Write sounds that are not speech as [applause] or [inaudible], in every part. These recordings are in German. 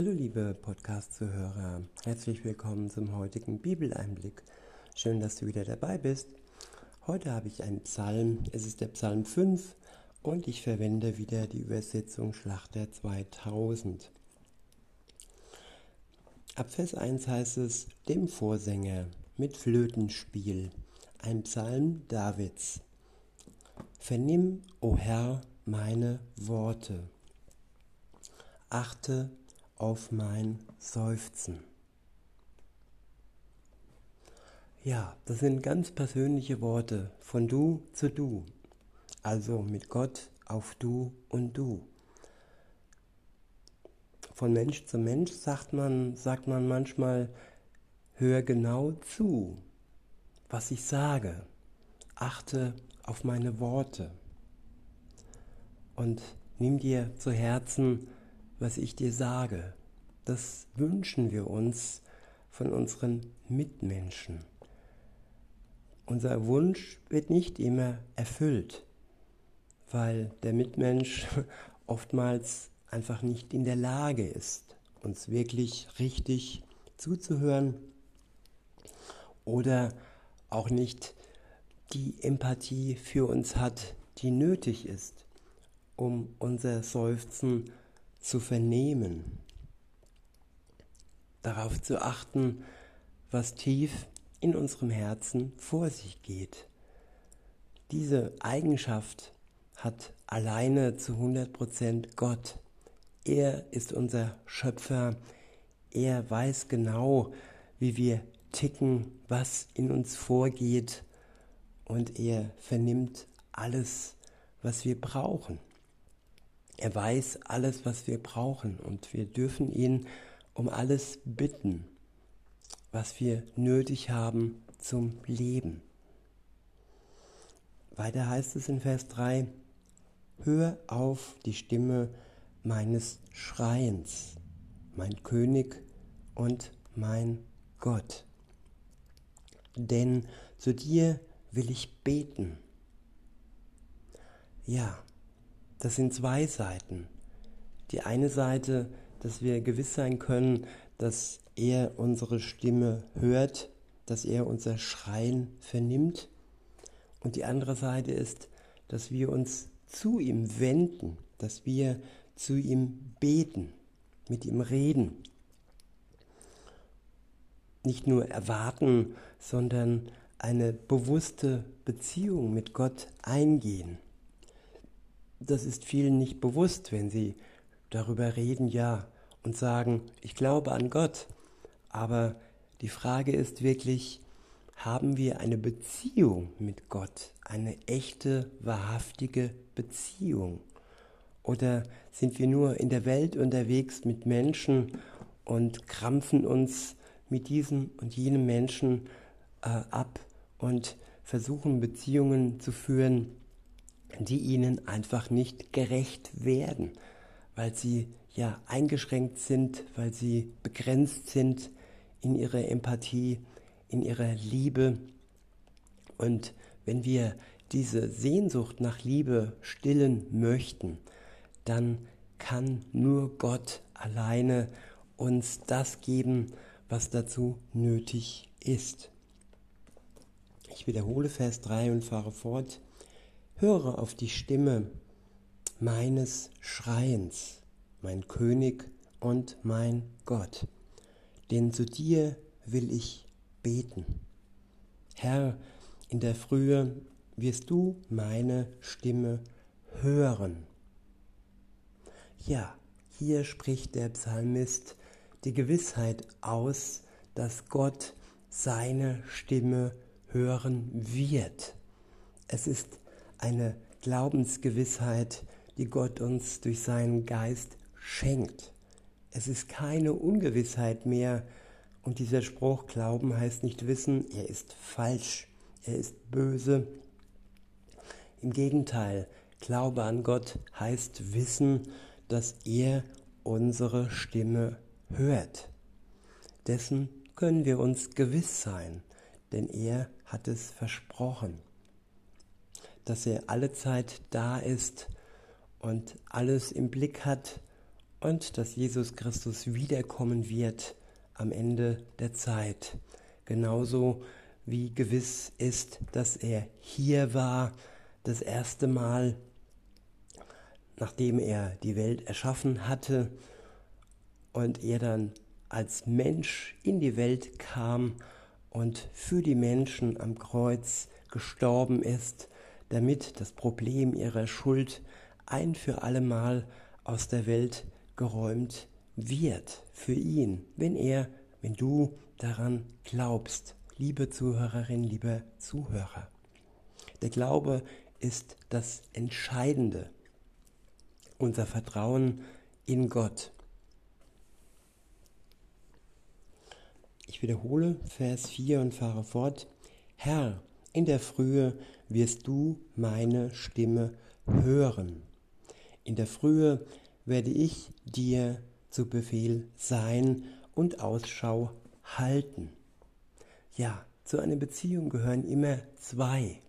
Hallo liebe Podcast-Zuhörer, herzlich willkommen zum heutigen Bibeleinblick. Schön, dass du wieder dabei bist. Heute habe ich einen Psalm, es ist der Psalm 5 und ich verwende wieder die Übersetzung Schlachter 2000. Ab Vers 1 heißt es, dem Vorsänger mit Flötenspiel, ein Psalm Davids. Vernimm, o Herr, meine Worte. Achte auf mein Seufzen. Ja, das sind ganz persönliche Worte von du zu du, also mit Gott auf du und du. Von Mensch zu Mensch sagt man, sagt man manchmal, hör genau zu, was ich sage, achte auf meine Worte und nimm dir zu Herzen, was ich dir sage. Das wünschen wir uns von unseren Mitmenschen. Unser Wunsch wird nicht immer erfüllt, weil der Mitmensch [laughs] oftmals einfach nicht in der Lage ist, uns wirklich richtig zuzuhören oder auch nicht die Empathie für uns hat, die nötig ist, um unser Seufzen zu vernehmen, darauf zu achten, was tief in unserem Herzen vor sich geht. Diese Eigenschaft hat alleine zu 100% Gott. Er ist unser Schöpfer. Er weiß genau, wie wir ticken, was in uns vorgeht und er vernimmt alles, was wir brauchen. Er weiß alles, was wir brauchen und wir dürfen ihn um alles bitten, was wir nötig haben zum Leben. Weiter heißt es in Vers 3, Hör auf die Stimme meines Schreiens, mein König und mein Gott. Denn zu dir will ich beten. Ja, das sind zwei Seiten. Die eine Seite, dass wir gewiss sein können, dass er unsere Stimme hört, dass er unser Schreien vernimmt. Und die andere Seite ist, dass wir uns zu ihm wenden, dass wir zu ihm beten, mit ihm reden. Nicht nur erwarten, sondern eine bewusste Beziehung mit Gott eingehen das ist vielen nicht bewusst, wenn sie darüber reden, ja, und sagen, ich glaube an Gott. Aber die Frage ist wirklich, haben wir eine Beziehung mit Gott, eine echte, wahrhaftige Beziehung? Oder sind wir nur in der Welt unterwegs mit Menschen und krampfen uns mit diesem und jenem Menschen äh, ab und versuchen Beziehungen zu führen, die ihnen einfach nicht gerecht werden, weil sie ja eingeschränkt sind, weil sie begrenzt sind in ihrer Empathie, in ihrer Liebe. Und wenn wir diese Sehnsucht nach Liebe stillen möchten, dann kann nur Gott alleine uns das geben, was dazu nötig ist. Ich wiederhole Vers 3 und fahre fort höre auf die Stimme meines Schreiens, mein König und mein Gott, denn zu dir will ich beten. Herr, in der Frühe wirst du meine Stimme hören. Ja, hier spricht der Psalmist die Gewissheit aus, dass Gott seine Stimme hören wird. Es ist eine Glaubensgewissheit, die Gott uns durch seinen Geist schenkt. Es ist keine Ungewissheit mehr. Und dieser Spruch, Glauben heißt nicht wissen, er ist falsch, er ist böse. Im Gegenteil, Glaube an Gott heißt wissen, dass er unsere Stimme hört. Dessen können wir uns gewiss sein, denn er hat es versprochen dass er alle Zeit da ist und alles im Blick hat und dass Jesus Christus wiederkommen wird am Ende der Zeit. Genauso wie gewiss ist, dass er hier war, das erste Mal, nachdem er die Welt erschaffen hatte und er dann als Mensch in die Welt kam und für die Menschen am Kreuz gestorben ist, damit das Problem ihrer Schuld ein für allemal aus der Welt geräumt wird für ihn, wenn er, wenn du daran glaubst, liebe Zuhörerin, lieber Zuhörer. Der Glaube ist das Entscheidende, unser Vertrauen in Gott. Ich wiederhole Vers 4 und fahre fort. Herr, in der Frühe wirst du meine Stimme hören. In der Frühe werde ich dir zu Befehl sein und Ausschau halten. Ja, zu einer Beziehung gehören immer zwei.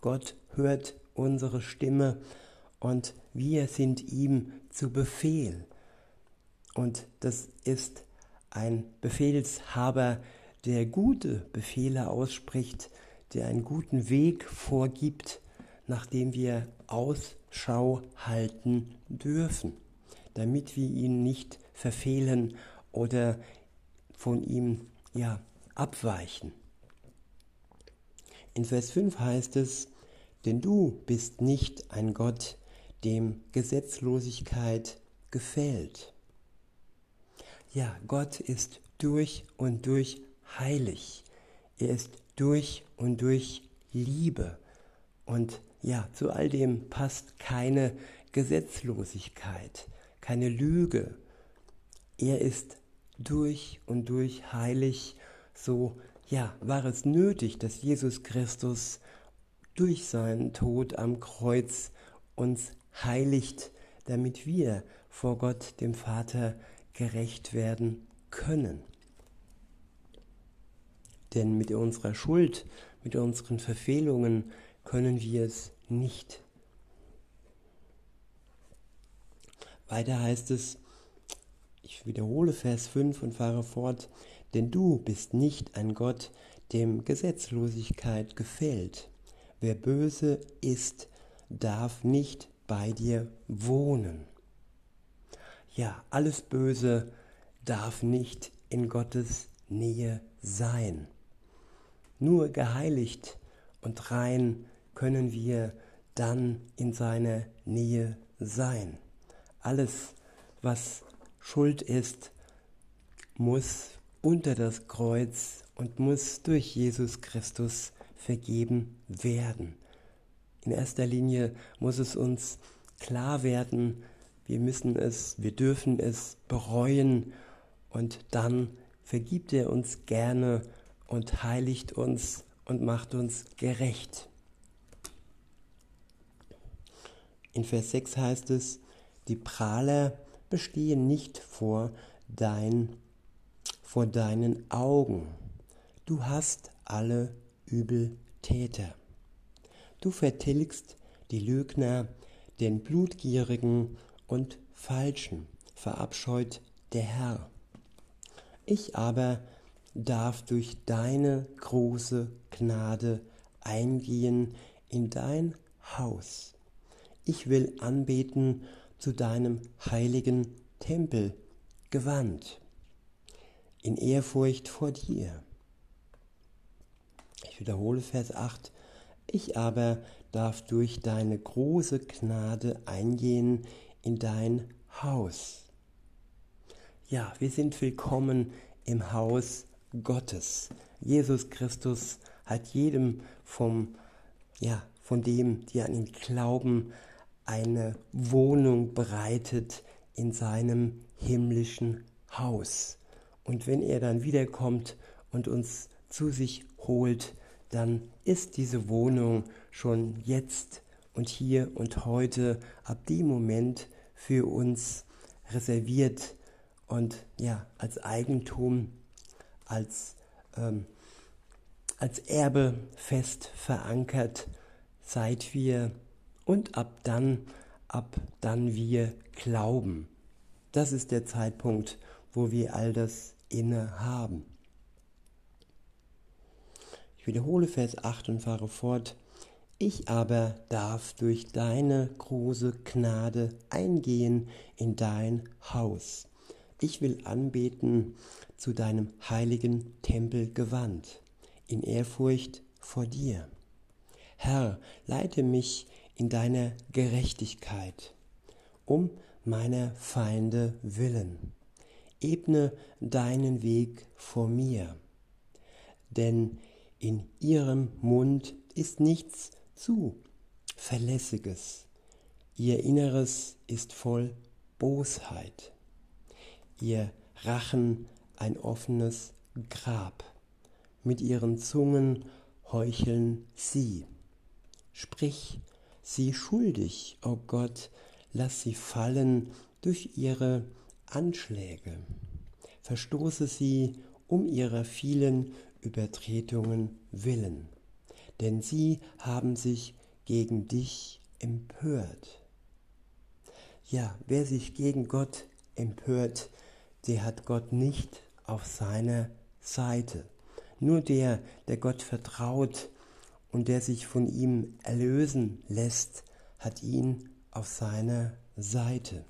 Gott hört unsere Stimme und wir sind ihm zu Befehl. Und das ist ein Befehlshaber, der gute Befehle ausspricht, der einen guten Weg vorgibt, nach dem wir Ausschau halten dürfen, damit wir ihn nicht verfehlen oder von ihm ja abweichen. In Vers 5 heißt es, denn du bist nicht ein Gott, dem Gesetzlosigkeit gefällt. Ja, Gott ist durch und durch heilig. Er ist durch und durch Liebe. Und ja, zu all dem passt keine Gesetzlosigkeit, keine Lüge. Er ist durch und durch heilig. So, ja, war es nötig, dass Jesus Christus durch seinen Tod am Kreuz uns heiligt, damit wir vor Gott, dem Vater, gerecht werden können. Denn mit unserer Schuld, mit unseren Verfehlungen können wir es nicht. Weiter heißt es, ich wiederhole Vers 5 und fahre fort, denn du bist nicht ein Gott, dem Gesetzlosigkeit gefällt. Wer böse ist, darf nicht bei dir wohnen. Ja, alles Böse darf nicht in Gottes Nähe sein. Nur geheiligt und rein können wir dann in seiner Nähe sein. Alles, was Schuld ist, muss unter das Kreuz und muss durch Jesus Christus vergeben werden. In erster Linie muss es uns klar werden, wir müssen es, wir dürfen es bereuen und dann vergibt er uns gerne und heiligt uns und macht uns gerecht. In Vers 6 heißt es, die Prahler bestehen nicht vor, dein, vor deinen Augen. Du hast alle Übeltäter. Du vertilgst die Lügner, den Blutgierigen und Falschen, verabscheut der Herr. Ich aber darf durch deine große Gnade eingehen in dein Haus. Ich will anbeten zu deinem heiligen Tempel gewandt, in Ehrfurcht vor dir. Ich wiederhole Vers 8. Ich aber darf durch deine große Gnade eingehen in dein Haus. Ja, wir sind willkommen im Haus Gottes. Jesus Christus hat jedem vom, ja, von dem, die an ihn glauben, eine Wohnung bereitet in seinem himmlischen Haus. Und wenn er dann wiederkommt und uns zu sich holt, dann ist diese Wohnung schon jetzt und hier und heute ab dem Moment für uns reserviert und ja, als Eigentum, als, ähm, als Erbe fest verankert, seit wir und ab dann, ab dann wir glauben. Das ist der Zeitpunkt, wo wir all das inne haben. Ich wiederhole Vers 8 und fahre fort. Ich aber darf durch deine große Gnade eingehen in dein Haus. Ich will anbeten zu deinem heiligen Tempel gewandt, in Ehrfurcht vor dir. Herr, leite mich in deiner Gerechtigkeit, um meiner Feinde willen. Ebne deinen Weg vor mir, denn in ihrem Mund ist nichts zu Verlässiges. Ihr Inneres ist voll Bosheit. Ihr Rachen ein offenes Grab. Mit ihren Zungen heucheln sie. Sprich sie schuldig, o oh Gott, lass sie fallen durch ihre Anschläge. Verstoße sie um ihrer vielen Übertretungen willen, denn sie haben sich gegen dich empört. Ja, wer sich gegen Gott empört, der hat Gott nicht auf seiner Seite. Nur der, der Gott vertraut und der sich von ihm erlösen lässt, hat ihn auf seiner Seite.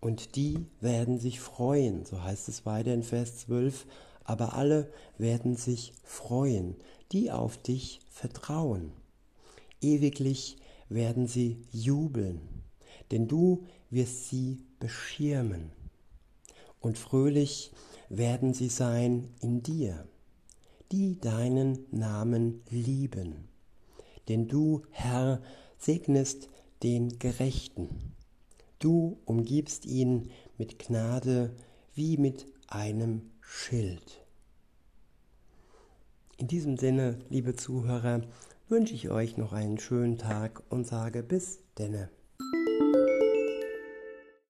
Und die werden sich freuen, so heißt es weiter in Vers 12, aber alle werden sich freuen, die auf dich vertrauen. Ewiglich werden sie jubeln, denn du wirst sie beschirmen. Und fröhlich werden sie sein in dir die deinen Namen lieben. Denn du, Herr, segnest den Gerechten. Du umgibst ihn mit Gnade wie mit einem Schild. In diesem Sinne, liebe Zuhörer, wünsche ich euch noch einen schönen Tag und sage bis denne.